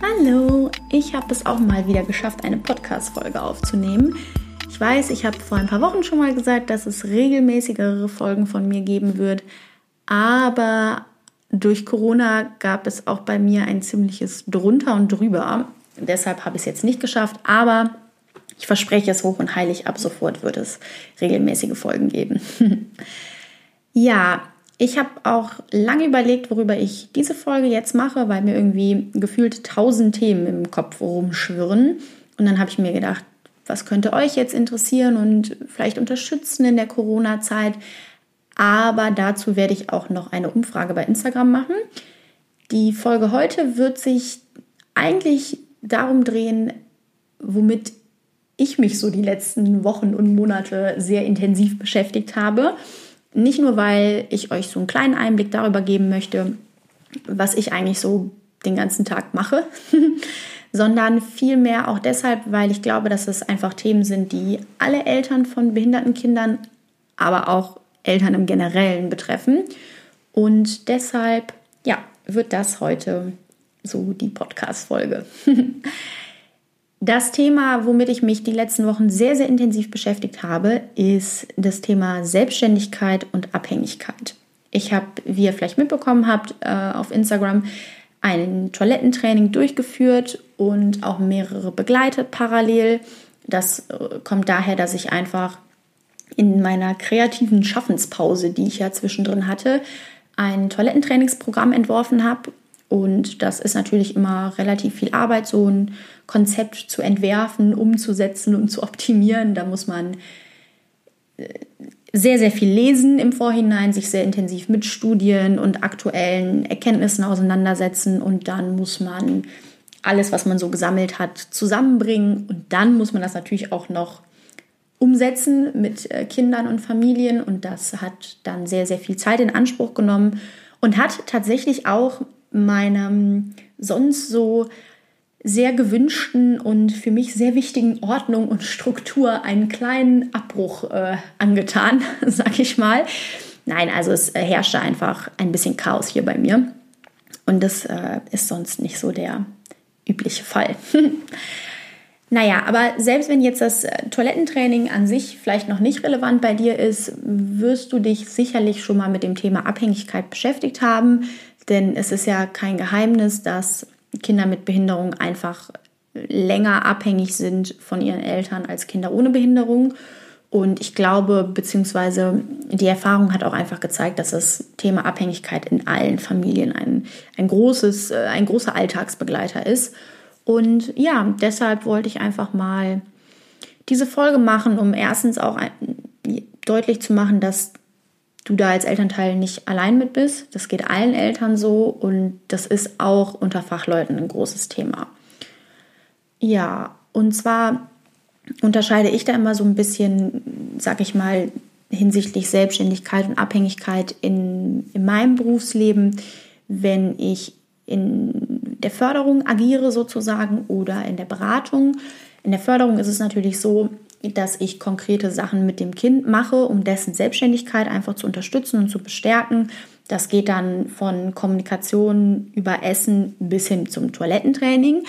Hallo, ich habe es auch mal wieder geschafft, eine Podcast-Folge aufzunehmen. Ich weiß, ich habe vor ein paar Wochen schon mal gesagt, dass es regelmäßigere Folgen von mir geben wird, aber durch Corona gab es auch bei mir ein ziemliches drunter und drüber. Deshalb habe ich es jetzt nicht geschafft, aber ich verspreche es hoch und heilig, ab sofort wird es regelmäßige Folgen geben. ja, ich habe auch lange überlegt, worüber ich diese Folge jetzt mache, weil mir irgendwie gefühlt tausend Themen im Kopf rumschwirren. Und dann habe ich mir gedacht, was könnte euch jetzt interessieren und vielleicht unterstützen in der Corona-Zeit. Aber dazu werde ich auch noch eine Umfrage bei Instagram machen. Die Folge heute wird sich eigentlich darum drehen, womit ich mich so die letzten Wochen und Monate sehr intensiv beschäftigt habe. Nicht nur, weil ich euch so einen kleinen Einblick darüber geben möchte, was ich eigentlich so den ganzen Tag mache, sondern vielmehr auch deshalb, weil ich glaube, dass es einfach Themen sind, die alle Eltern von behinderten Kindern, aber auch Eltern im Generellen betreffen. Und deshalb, ja, wird das heute so die Podcast-Folge. Das Thema, womit ich mich die letzten Wochen sehr, sehr intensiv beschäftigt habe, ist das Thema Selbstständigkeit und Abhängigkeit. Ich habe, wie ihr vielleicht mitbekommen habt, äh, auf Instagram ein Toilettentraining durchgeführt und auch mehrere begleitet parallel. Das äh, kommt daher, dass ich einfach in meiner kreativen Schaffenspause, die ich ja zwischendrin hatte, ein Toilettentrainingsprogramm entworfen habe und das ist natürlich immer relativ viel Arbeit, so ein Konzept zu entwerfen, umzusetzen und zu optimieren. Da muss man äh, sehr, sehr viel lesen im Vorhinein, sich sehr intensiv mit Studien und aktuellen Erkenntnissen auseinandersetzen. Und dann muss man alles, was man so gesammelt hat, zusammenbringen. Und dann muss man das natürlich auch noch umsetzen mit äh, Kindern und Familien. Und das hat dann sehr, sehr viel Zeit in Anspruch genommen und hat tatsächlich auch meinem sonst so sehr gewünschten und für mich sehr wichtigen Ordnung und Struktur einen kleinen Abbruch äh, angetan, sag ich mal. Nein, also es äh, herrschte einfach ein bisschen Chaos hier bei mir. Und das äh, ist sonst nicht so der übliche Fall. naja, aber selbst wenn jetzt das äh, Toilettentraining an sich vielleicht noch nicht relevant bei dir ist, wirst du dich sicherlich schon mal mit dem Thema Abhängigkeit beschäftigt haben. Denn es ist ja kein Geheimnis, dass Kinder mit Behinderung einfach länger abhängig sind von ihren Eltern als Kinder ohne Behinderung. Und ich glaube, beziehungsweise die Erfahrung hat auch einfach gezeigt, dass das Thema Abhängigkeit in allen Familien ein, ein, großes, äh, ein großer Alltagsbegleiter ist. Und ja, deshalb wollte ich einfach mal diese Folge machen, um erstens auch deutlich zu machen, dass du da als Elternteil nicht allein mit bist. Das geht allen Eltern so und das ist auch unter Fachleuten ein großes Thema. Ja, und zwar unterscheide ich da immer so ein bisschen, sag ich mal, hinsichtlich Selbstständigkeit und Abhängigkeit in, in meinem Berufsleben, wenn ich in der Förderung agiere sozusagen oder in der Beratung. In der Förderung ist es natürlich so, dass ich konkrete Sachen mit dem Kind mache, um dessen Selbstständigkeit einfach zu unterstützen und zu bestärken. Das geht dann von Kommunikation über Essen bis hin zum Toilettentraining.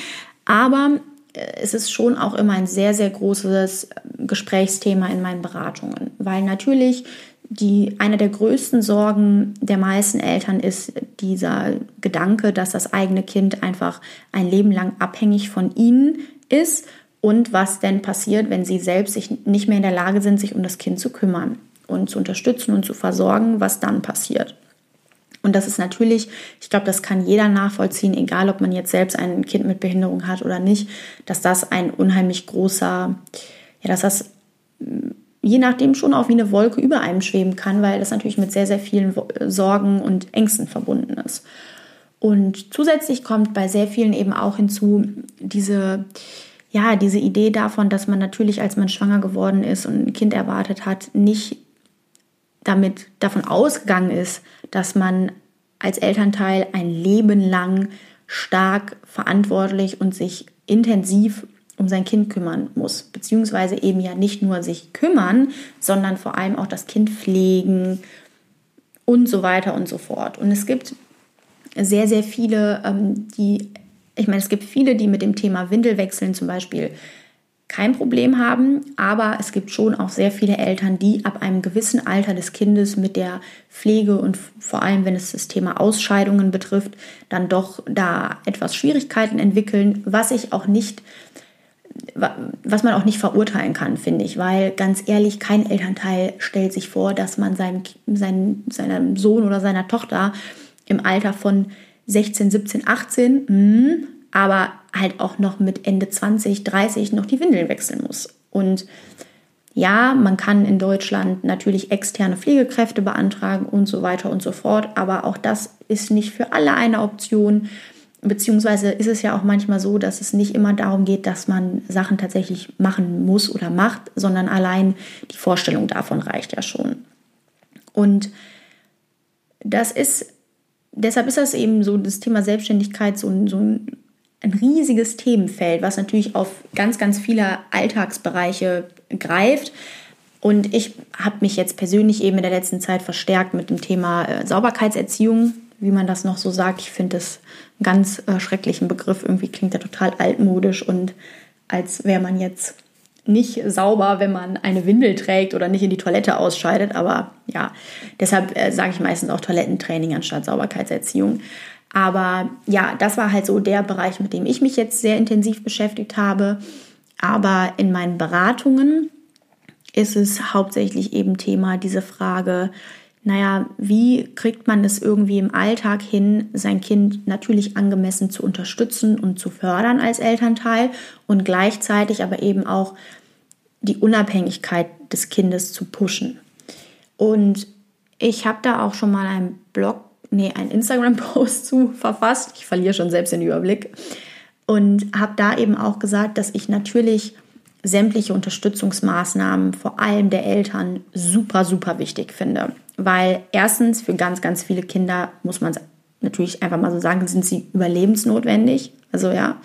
Aber äh, es ist schon auch immer ein sehr, sehr großes äh, Gesprächsthema in meinen Beratungen, weil natürlich die, eine der größten Sorgen der meisten Eltern ist dieser Gedanke, dass das eigene Kind einfach ein Leben lang abhängig von ihnen ist und was denn passiert, wenn sie selbst sich nicht mehr in der Lage sind, sich um das Kind zu kümmern und zu unterstützen und zu versorgen, was dann passiert. Und das ist natürlich, ich glaube, das kann jeder nachvollziehen, egal ob man jetzt selbst ein Kind mit Behinderung hat oder nicht, dass das ein unheimlich großer, ja, dass das je nachdem schon auch wie eine Wolke über einem schweben kann, weil das natürlich mit sehr, sehr vielen Sorgen und Ängsten verbunden ist. Und zusätzlich kommt bei sehr vielen eben auch hinzu diese, ja, diese Idee davon, dass man natürlich, als man schwanger geworden ist und ein Kind erwartet hat, nicht damit davon ausgegangen ist, dass man als Elternteil ein Leben lang stark verantwortlich und sich intensiv um sein Kind kümmern muss, beziehungsweise eben ja nicht nur sich kümmern, sondern vor allem auch das Kind pflegen und so weiter und so fort. Und es gibt sehr, sehr viele, ähm, die Ich meine, es gibt viele, die mit dem Thema Windelwechseln zum Beispiel kein Problem haben, aber es gibt schon auch sehr viele Eltern, die ab einem gewissen Alter des Kindes mit der Pflege und vor allem, wenn es das Thema Ausscheidungen betrifft, dann doch da etwas Schwierigkeiten entwickeln, was ich auch nicht was man auch nicht verurteilen kann, finde ich, weil ganz ehrlich, kein Elternteil stellt sich vor, dass man seinem, seinem, seinem Sohn oder seiner Tochter im Alter von 16, 17, 18, mh, aber halt auch noch mit Ende 20, 30 noch die Windeln wechseln muss. Und ja, man kann in Deutschland natürlich externe Pflegekräfte beantragen und so weiter und so fort, aber auch das ist nicht für alle eine Option. Beziehungsweise ist es ja auch manchmal so, dass es nicht immer darum geht, dass man Sachen tatsächlich machen muss oder macht, sondern allein die Vorstellung davon reicht ja schon. Und das ist, deshalb ist das eben so, das Thema Selbstständigkeit so, so ein, ein riesiges Themenfeld, was natürlich auf ganz, ganz viele Alltagsbereiche greift. Und ich habe mich jetzt persönlich eben in der letzten Zeit verstärkt mit dem Thema äh, Sauberkeitserziehung wie man das noch so sagt. Ich finde das einen ganz äh, schrecklichen Begriff. Irgendwie klingt er total altmodisch und als wäre man jetzt nicht sauber, wenn man eine Windel trägt oder nicht in die Toilette ausscheidet. Aber ja, deshalb äh, sage ich meistens auch Toilettentraining anstatt Sauberkeitserziehung. Aber ja, das war halt so der Bereich, mit dem ich mich jetzt sehr intensiv beschäftigt habe. Aber in meinen Beratungen ist es hauptsächlich eben Thema diese Frage, naja, wie kriegt man es irgendwie im Alltag hin, sein Kind natürlich angemessen zu unterstützen und zu fördern als Elternteil und gleichzeitig aber eben auch die Unabhängigkeit des Kindes zu pushen. Und ich habe da auch schon mal einen Blog, nee, einen Instagram-Post zu verfasst. Ich verliere schon selbst den Überblick. Und habe da eben auch gesagt, dass ich natürlich sämtliche Unterstützungsmaßnahmen, vor allem der Eltern, super, super wichtig finde. Weil erstens für ganz, ganz viele Kinder muss man es natürlich einfach mal so sagen, sind sie überlebensnotwendig. Also ja,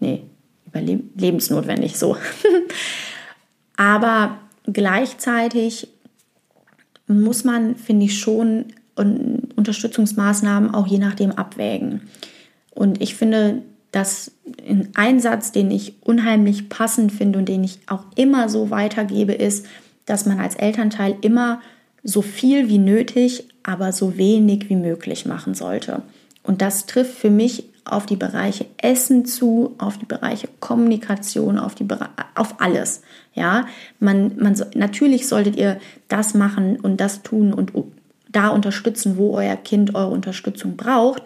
nee, überlebensnotwendig, so. Aber gleichzeitig muss man, finde ich, schon Unterstützungsmaßnahmen auch je nachdem abwägen. Und ich finde, dass ein Satz, den ich unheimlich passend finde und den ich auch immer so weitergebe, ist, dass man als Elternteil immer so viel wie nötig, aber so wenig wie möglich machen sollte. Und das trifft für mich auf die Bereiche Essen zu, auf die Bereiche Kommunikation, auf, die auf alles. Ja, man, man, natürlich solltet ihr das machen und das tun und da unterstützen, wo euer Kind eure Unterstützung braucht,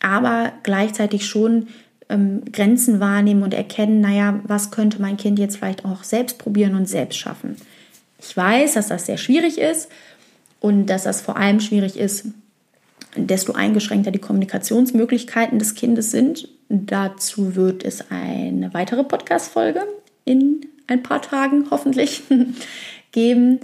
aber gleichzeitig schon ähm, Grenzen wahrnehmen und erkennen, naja, was könnte mein Kind jetzt vielleicht auch selbst probieren und selbst schaffen. Ich weiß, dass das sehr schwierig ist und dass das vor allem schwierig ist, desto eingeschränkter die Kommunikationsmöglichkeiten des Kindes sind. Dazu wird es eine weitere Podcast-Folge in ein paar Tagen hoffentlich geben.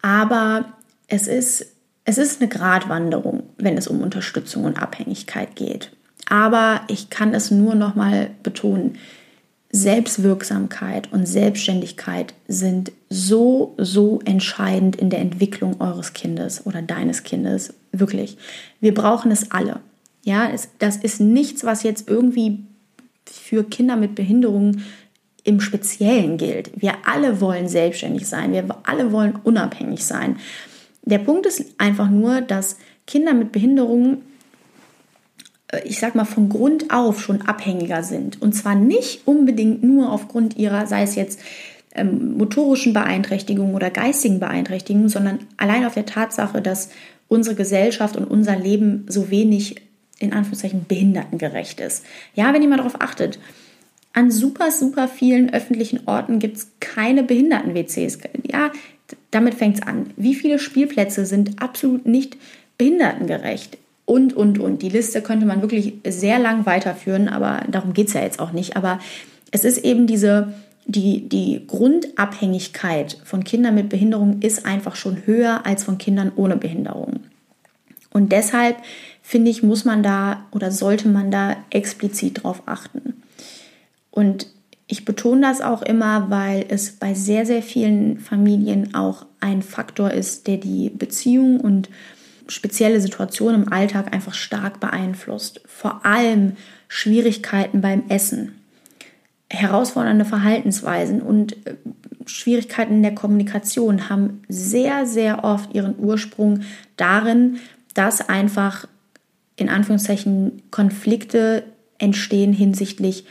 Aber es ist, es ist eine Gratwanderung, wenn es um Unterstützung und Abhängigkeit geht. Aber ich kann es nur noch mal betonen. Selbstwirksamkeit und Selbstständigkeit sind so, so entscheidend in der Entwicklung eures Kindes oder deines Kindes. Wirklich. Wir brauchen es alle. Ja, es, das ist nichts, was jetzt irgendwie für Kinder mit Behinderungen im Speziellen gilt. Wir alle wollen selbstständig sein. Wir alle wollen unabhängig sein. Der Punkt ist einfach nur, dass Kinder mit Behinderungen ich sag mal, von Grund auf schon abhängiger sind. Und zwar nicht unbedingt nur aufgrund ihrer, sei es jetzt ähm, motorischen Beeinträchtigungen oder geistigen Beeinträchtigungen, sondern allein auf der Tatsache, dass unsere Gesellschaft und unser Leben so wenig in Anführungszeichen behindertengerecht ist. Ja, wenn ihr mal darauf achtet, an super, super vielen öffentlichen Orten gibt es keine Behinderten-WCs. Ja, damit fängt es an. Wie viele Spielplätze sind absolut nicht behindertengerecht? Und, und, und. Die Liste könnte man wirklich sehr lang weiterführen, aber darum geht es ja jetzt auch nicht. Aber es ist eben diese, die, die Grundabhängigkeit von Kindern mit Behinderung ist einfach schon höher als von Kindern ohne Behinderung. Und deshalb finde ich, muss man da oder sollte man da explizit drauf achten. Und ich betone das auch immer, weil es bei sehr, sehr vielen Familien auch ein Faktor ist, der die Beziehung und spezielle Situationen im Alltag einfach stark beeinflusst. Vor allem Schwierigkeiten beim Essen, herausfordernde Verhaltensweisen und äh, Schwierigkeiten in der Kommunikation haben sehr, sehr oft ihren Ursprung darin, dass einfach in Anführungszeichen Konflikte entstehen hinsichtlich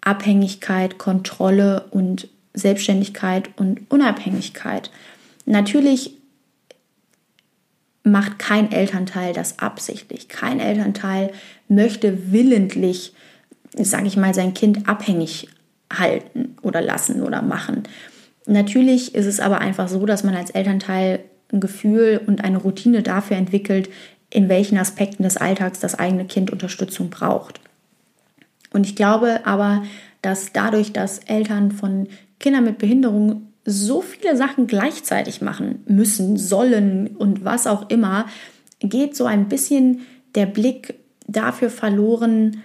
Abhängigkeit, Kontrolle und Selbstständigkeit und Unabhängigkeit. Natürlich macht kein Elternteil das absichtlich. Kein Elternteil möchte willentlich, sage ich mal, sein Kind abhängig halten oder lassen oder machen. Natürlich ist es aber einfach so, dass man als Elternteil ein Gefühl und eine Routine dafür entwickelt, in welchen Aspekten des Alltags das eigene Kind Unterstützung braucht. Und ich glaube aber, dass dadurch, dass Eltern von Kindern mit Behinderung so viele Sachen gleichzeitig machen müssen, sollen und was auch immer, geht so ein bisschen der Blick dafür verloren,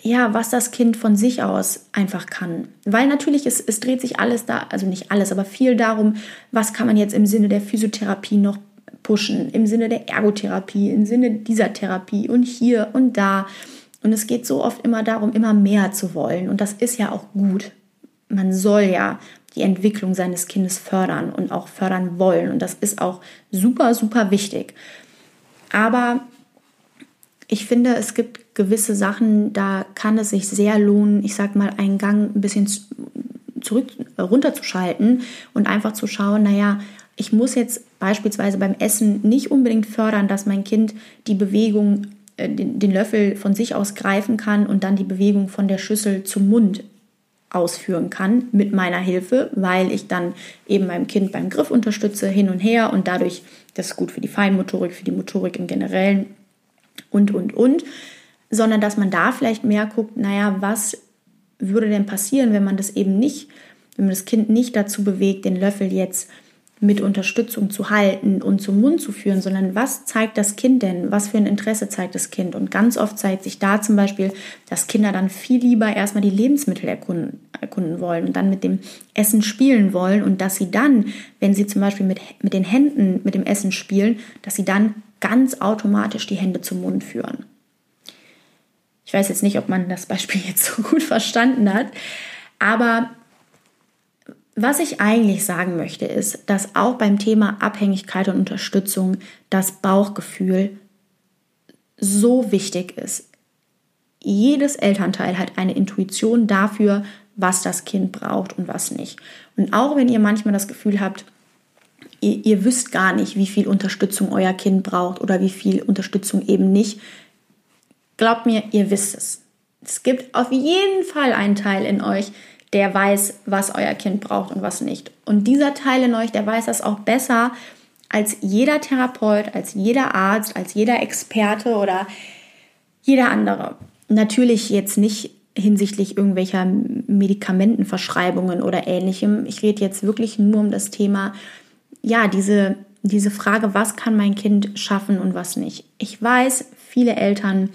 ja, was das Kind von sich aus einfach kann. Weil natürlich, es, es dreht sich alles da, also nicht alles, aber viel darum, was kann man jetzt im Sinne der Physiotherapie noch pushen, im Sinne der Ergotherapie, im Sinne dieser Therapie und hier und da. Und es geht so oft immer darum, immer mehr zu wollen. Und das ist ja auch gut. Man soll ja die Entwicklung seines Kindes fördern und auch fördern wollen. Und das ist auch super, super wichtig. Aber ich finde, es gibt gewisse Sachen, da kann es sich sehr lohnen, ich sag mal, einen Gang ein bisschen zurück runterzuschalten und einfach zu schauen, naja, ich muss jetzt beispielsweise beim Essen nicht unbedingt fördern, dass mein Kind die Bewegung, äh, den, den Löffel von sich aus greifen kann und dann die Bewegung von der Schüssel zum Mund ausführen kann mit meiner Hilfe, weil ich dann eben meinem Kind beim Griff unterstütze hin und her und dadurch, das ist gut für die Feinmotorik, für die Motorik im Generellen und, und, und, sondern dass man da vielleicht mehr guckt, naja, was würde denn passieren, wenn man das eben nicht, wenn man das Kind nicht dazu bewegt, den Löffel jetzt mit Unterstützung zu halten und zum Mund zu führen, sondern was zeigt das Kind denn? Was für ein Interesse zeigt das Kind? Und ganz oft zeigt sich da zum Beispiel, dass Kinder dann viel lieber erstmal die Lebensmittel erkunden, erkunden wollen und dann mit dem Essen spielen wollen und dass sie dann, wenn sie zum Beispiel mit, mit den Händen mit dem Essen spielen, dass sie dann ganz automatisch die Hände zum Mund führen. Ich weiß jetzt nicht, ob man das Beispiel jetzt so gut verstanden hat, aber was ich eigentlich sagen möchte, ist, dass auch beim Thema Abhängigkeit und Unterstützung das Bauchgefühl so wichtig ist. Jedes Elternteil hat eine Intuition dafür, was das Kind braucht und was nicht. Und auch wenn ihr manchmal das Gefühl habt, ihr, ihr wisst gar nicht, wie viel Unterstützung euer Kind braucht oder wie viel Unterstützung eben nicht, glaubt mir, ihr wisst es. Es gibt auf jeden Fall einen Teil in euch, der weiß, was euer Kind braucht und was nicht. Und dieser Teil in euch, der weiß das auch besser als jeder Therapeut, als jeder Arzt, als jeder Experte oder jeder andere. Natürlich jetzt nicht hinsichtlich irgendwelcher Medikamentenverschreibungen oder ähnlichem. Ich rede jetzt wirklich nur um das Thema, ja, diese, diese Frage, was kann mein Kind schaffen und was nicht. Ich weiß, viele Eltern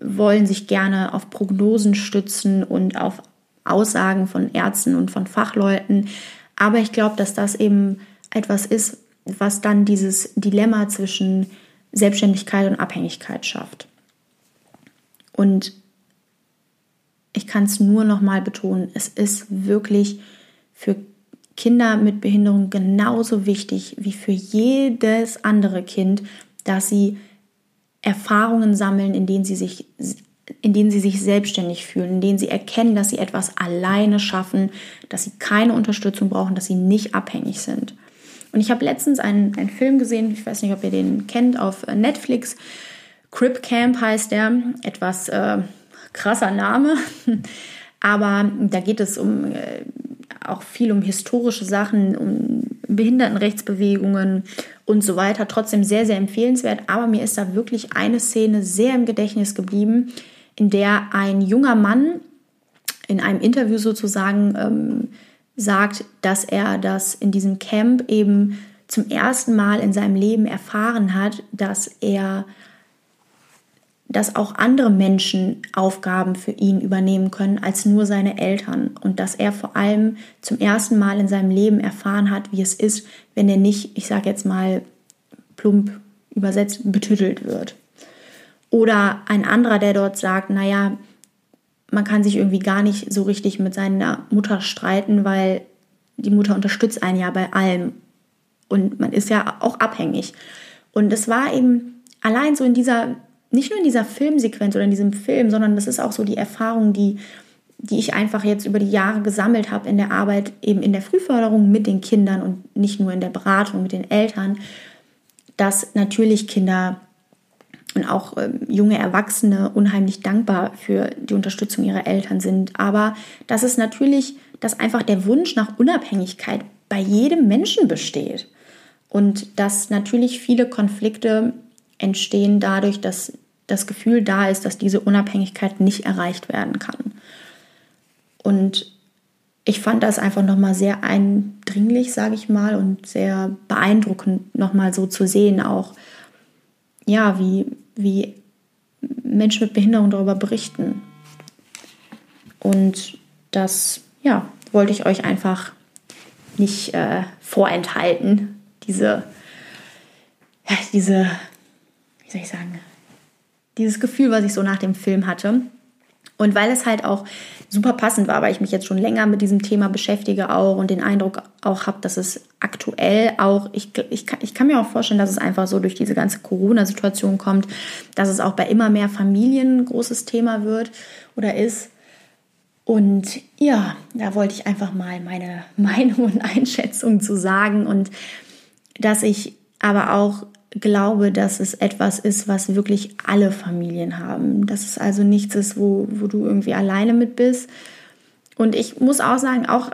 wollen sich gerne auf Prognosen stützen und auf Aussagen von Ärzten und von Fachleuten. Aber ich glaube, dass das eben etwas ist, was dann dieses Dilemma zwischen Selbstständigkeit und Abhängigkeit schafft. Und ich kann es nur noch mal betonen, es ist wirklich für Kinder mit Behinderung genauso wichtig wie für jedes andere Kind, dass sie Erfahrungen sammeln, in denen sie sich in denen sie sich selbstständig fühlen, in denen sie erkennen, dass sie etwas alleine schaffen, dass sie keine Unterstützung brauchen, dass sie nicht abhängig sind. Und ich habe letztens einen, einen Film gesehen, ich weiß nicht, ob ihr den kennt, auf Netflix. Crip Camp heißt der, etwas äh, krasser Name, aber da geht es um äh, auch viel um historische Sachen, um Behindertenrechtsbewegungen und so weiter. Trotzdem sehr, sehr empfehlenswert. Aber mir ist da wirklich eine Szene sehr im Gedächtnis geblieben, in der ein junger Mann in einem Interview sozusagen ähm, sagt, dass er das in diesem Camp eben zum ersten Mal in seinem Leben erfahren hat, dass er dass auch andere Menschen Aufgaben für ihn übernehmen können als nur seine Eltern und dass er vor allem zum ersten Mal in seinem Leben erfahren hat, wie es ist, wenn er nicht, ich sage jetzt mal plump übersetzt, betüttelt wird. Oder ein anderer, der dort sagt, naja, man kann sich irgendwie gar nicht so richtig mit seiner Mutter streiten, weil die Mutter unterstützt einen ja bei allem. Und man ist ja auch abhängig. Und es war eben allein so in dieser, nicht nur in dieser Filmsequenz oder in diesem Film, sondern das ist auch so die Erfahrung, die, die ich einfach jetzt über die Jahre gesammelt habe in der Arbeit, eben in der Frühförderung mit den Kindern und nicht nur in der Beratung mit den Eltern, dass natürlich Kinder und auch ähm, junge Erwachsene unheimlich dankbar für die Unterstützung ihrer Eltern sind. Aber dass es natürlich, dass einfach der Wunsch nach Unabhängigkeit bei jedem Menschen besteht. Und dass natürlich viele Konflikte entstehen dadurch, dass das Gefühl da ist, dass diese Unabhängigkeit nicht erreicht werden kann. Und ich fand das einfach nochmal sehr eindringlich, sage ich mal, und sehr beeindruckend nochmal so zu sehen, auch ja, wie, wie Menschen mit Behinderung darüber berichten. Und das, ja, wollte ich euch einfach nicht äh, vorenthalten, diese, diese, wie soll ich sagen, dieses Gefühl, was ich so nach dem Film hatte. Und weil es halt auch super passend war, weil ich mich jetzt schon länger mit diesem Thema beschäftige auch und den Eindruck auch habe, dass es aktuell auch, ich, ich, kann, ich kann mir auch vorstellen, dass es einfach so durch diese ganze Corona-Situation kommt, dass es auch bei immer mehr Familien ein großes Thema wird oder ist. Und ja, da wollte ich einfach mal meine Meinung und Einschätzung zu sagen und dass ich aber auch glaube, dass es etwas ist, was wirklich alle Familien haben. Dass es also nichts ist, wo, wo du irgendwie alleine mit bist. Und ich muss auch sagen, auch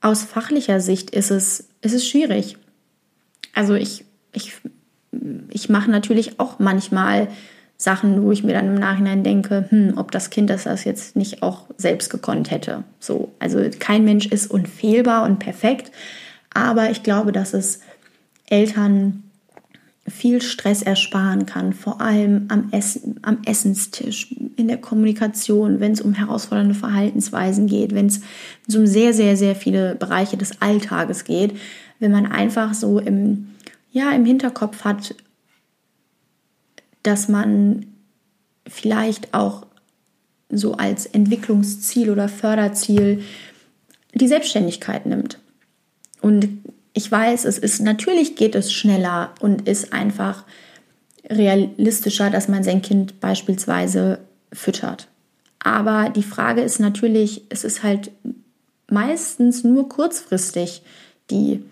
aus fachlicher Sicht ist es, ist es schwierig. Also ich, ich, ich mache natürlich auch manchmal Sachen, wo ich mir dann im Nachhinein denke, hm, ob das Kind das, das jetzt nicht auch selbst gekonnt hätte. So, also kein Mensch ist unfehlbar und perfekt, aber ich glaube, dass es Eltern viel Stress ersparen kann, vor allem am, Essen, am Essenstisch, in der Kommunikation, wenn es um herausfordernde Verhaltensweisen geht, wenn es um sehr, sehr, sehr viele Bereiche des Alltages geht, wenn man einfach so im, ja, im Hinterkopf hat, dass man vielleicht auch so als Entwicklungsziel oder Förderziel die Selbstständigkeit nimmt. Und ich weiß, es ist natürlich geht es schneller und ist einfach realistischer, dass man sein Kind beispielsweise füttert. Aber die Frage ist natürlich, es ist halt meistens nur kurzfristig die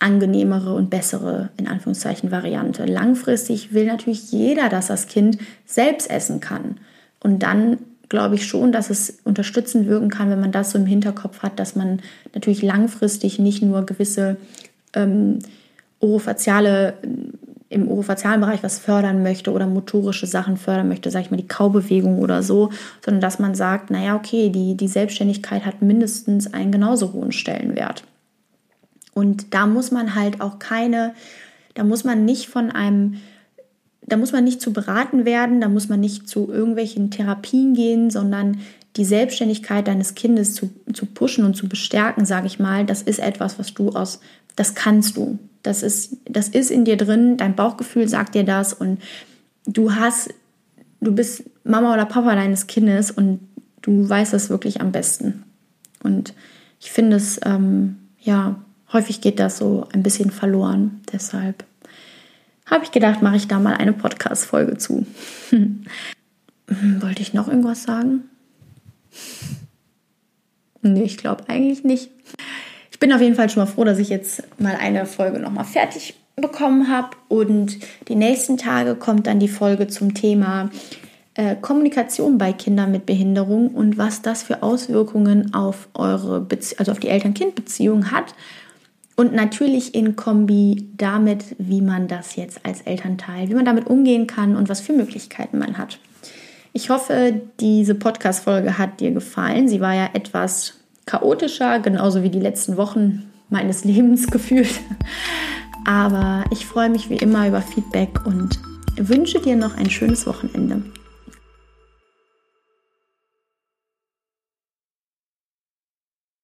angenehmere und bessere, in Anführungszeichen, Variante. Langfristig will natürlich jeder, dass das Kind selbst essen kann. Und dann glaube ich schon, dass es unterstützend wirken kann, wenn man das so im Hinterkopf hat, dass man natürlich langfristig nicht nur gewisse ähm, orofaziale, im orofazialen Bereich was fördern möchte oder motorische Sachen fördern möchte, sage ich mal die Kaubewegung oder so, sondern dass man sagt, naja, okay, die, die Selbstständigkeit hat mindestens einen genauso hohen Stellenwert. Und da muss man halt auch keine, da muss man nicht von einem da muss man nicht zu beraten werden, da muss man nicht zu irgendwelchen Therapien gehen, sondern die Selbstständigkeit deines Kindes zu, zu pushen und zu bestärken, sage ich mal, das ist etwas, was du aus, das kannst du. Das ist, das ist in dir drin, dein Bauchgefühl sagt dir das und du hast, du bist Mama oder Papa deines Kindes und du weißt das wirklich am besten. Und ich finde es, ähm, ja, häufig geht das so ein bisschen verloren. Deshalb habe ich gedacht, mache ich da mal eine Podcast-Folge zu. Wollte ich noch irgendwas sagen? Nee, ich glaube eigentlich nicht. Ich bin auf jeden Fall schon mal froh, dass ich jetzt mal eine Folge nochmal fertig bekommen habe. Und die nächsten Tage kommt dann die Folge zum Thema äh, Kommunikation bei Kindern mit Behinderung und was das für Auswirkungen auf eure, Bezie also auf die Eltern-Kind-Beziehung hat und natürlich in Kombi damit, wie man das jetzt als Elternteil, wie man damit umgehen kann und was für Möglichkeiten man hat. Ich hoffe, diese Podcast-Folge hat dir gefallen. Sie war ja etwas chaotischer, genauso wie die letzten Wochen meines Lebens gefühlt. Aber ich freue mich wie immer über Feedback und wünsche dir noch ein schönes Wochenende.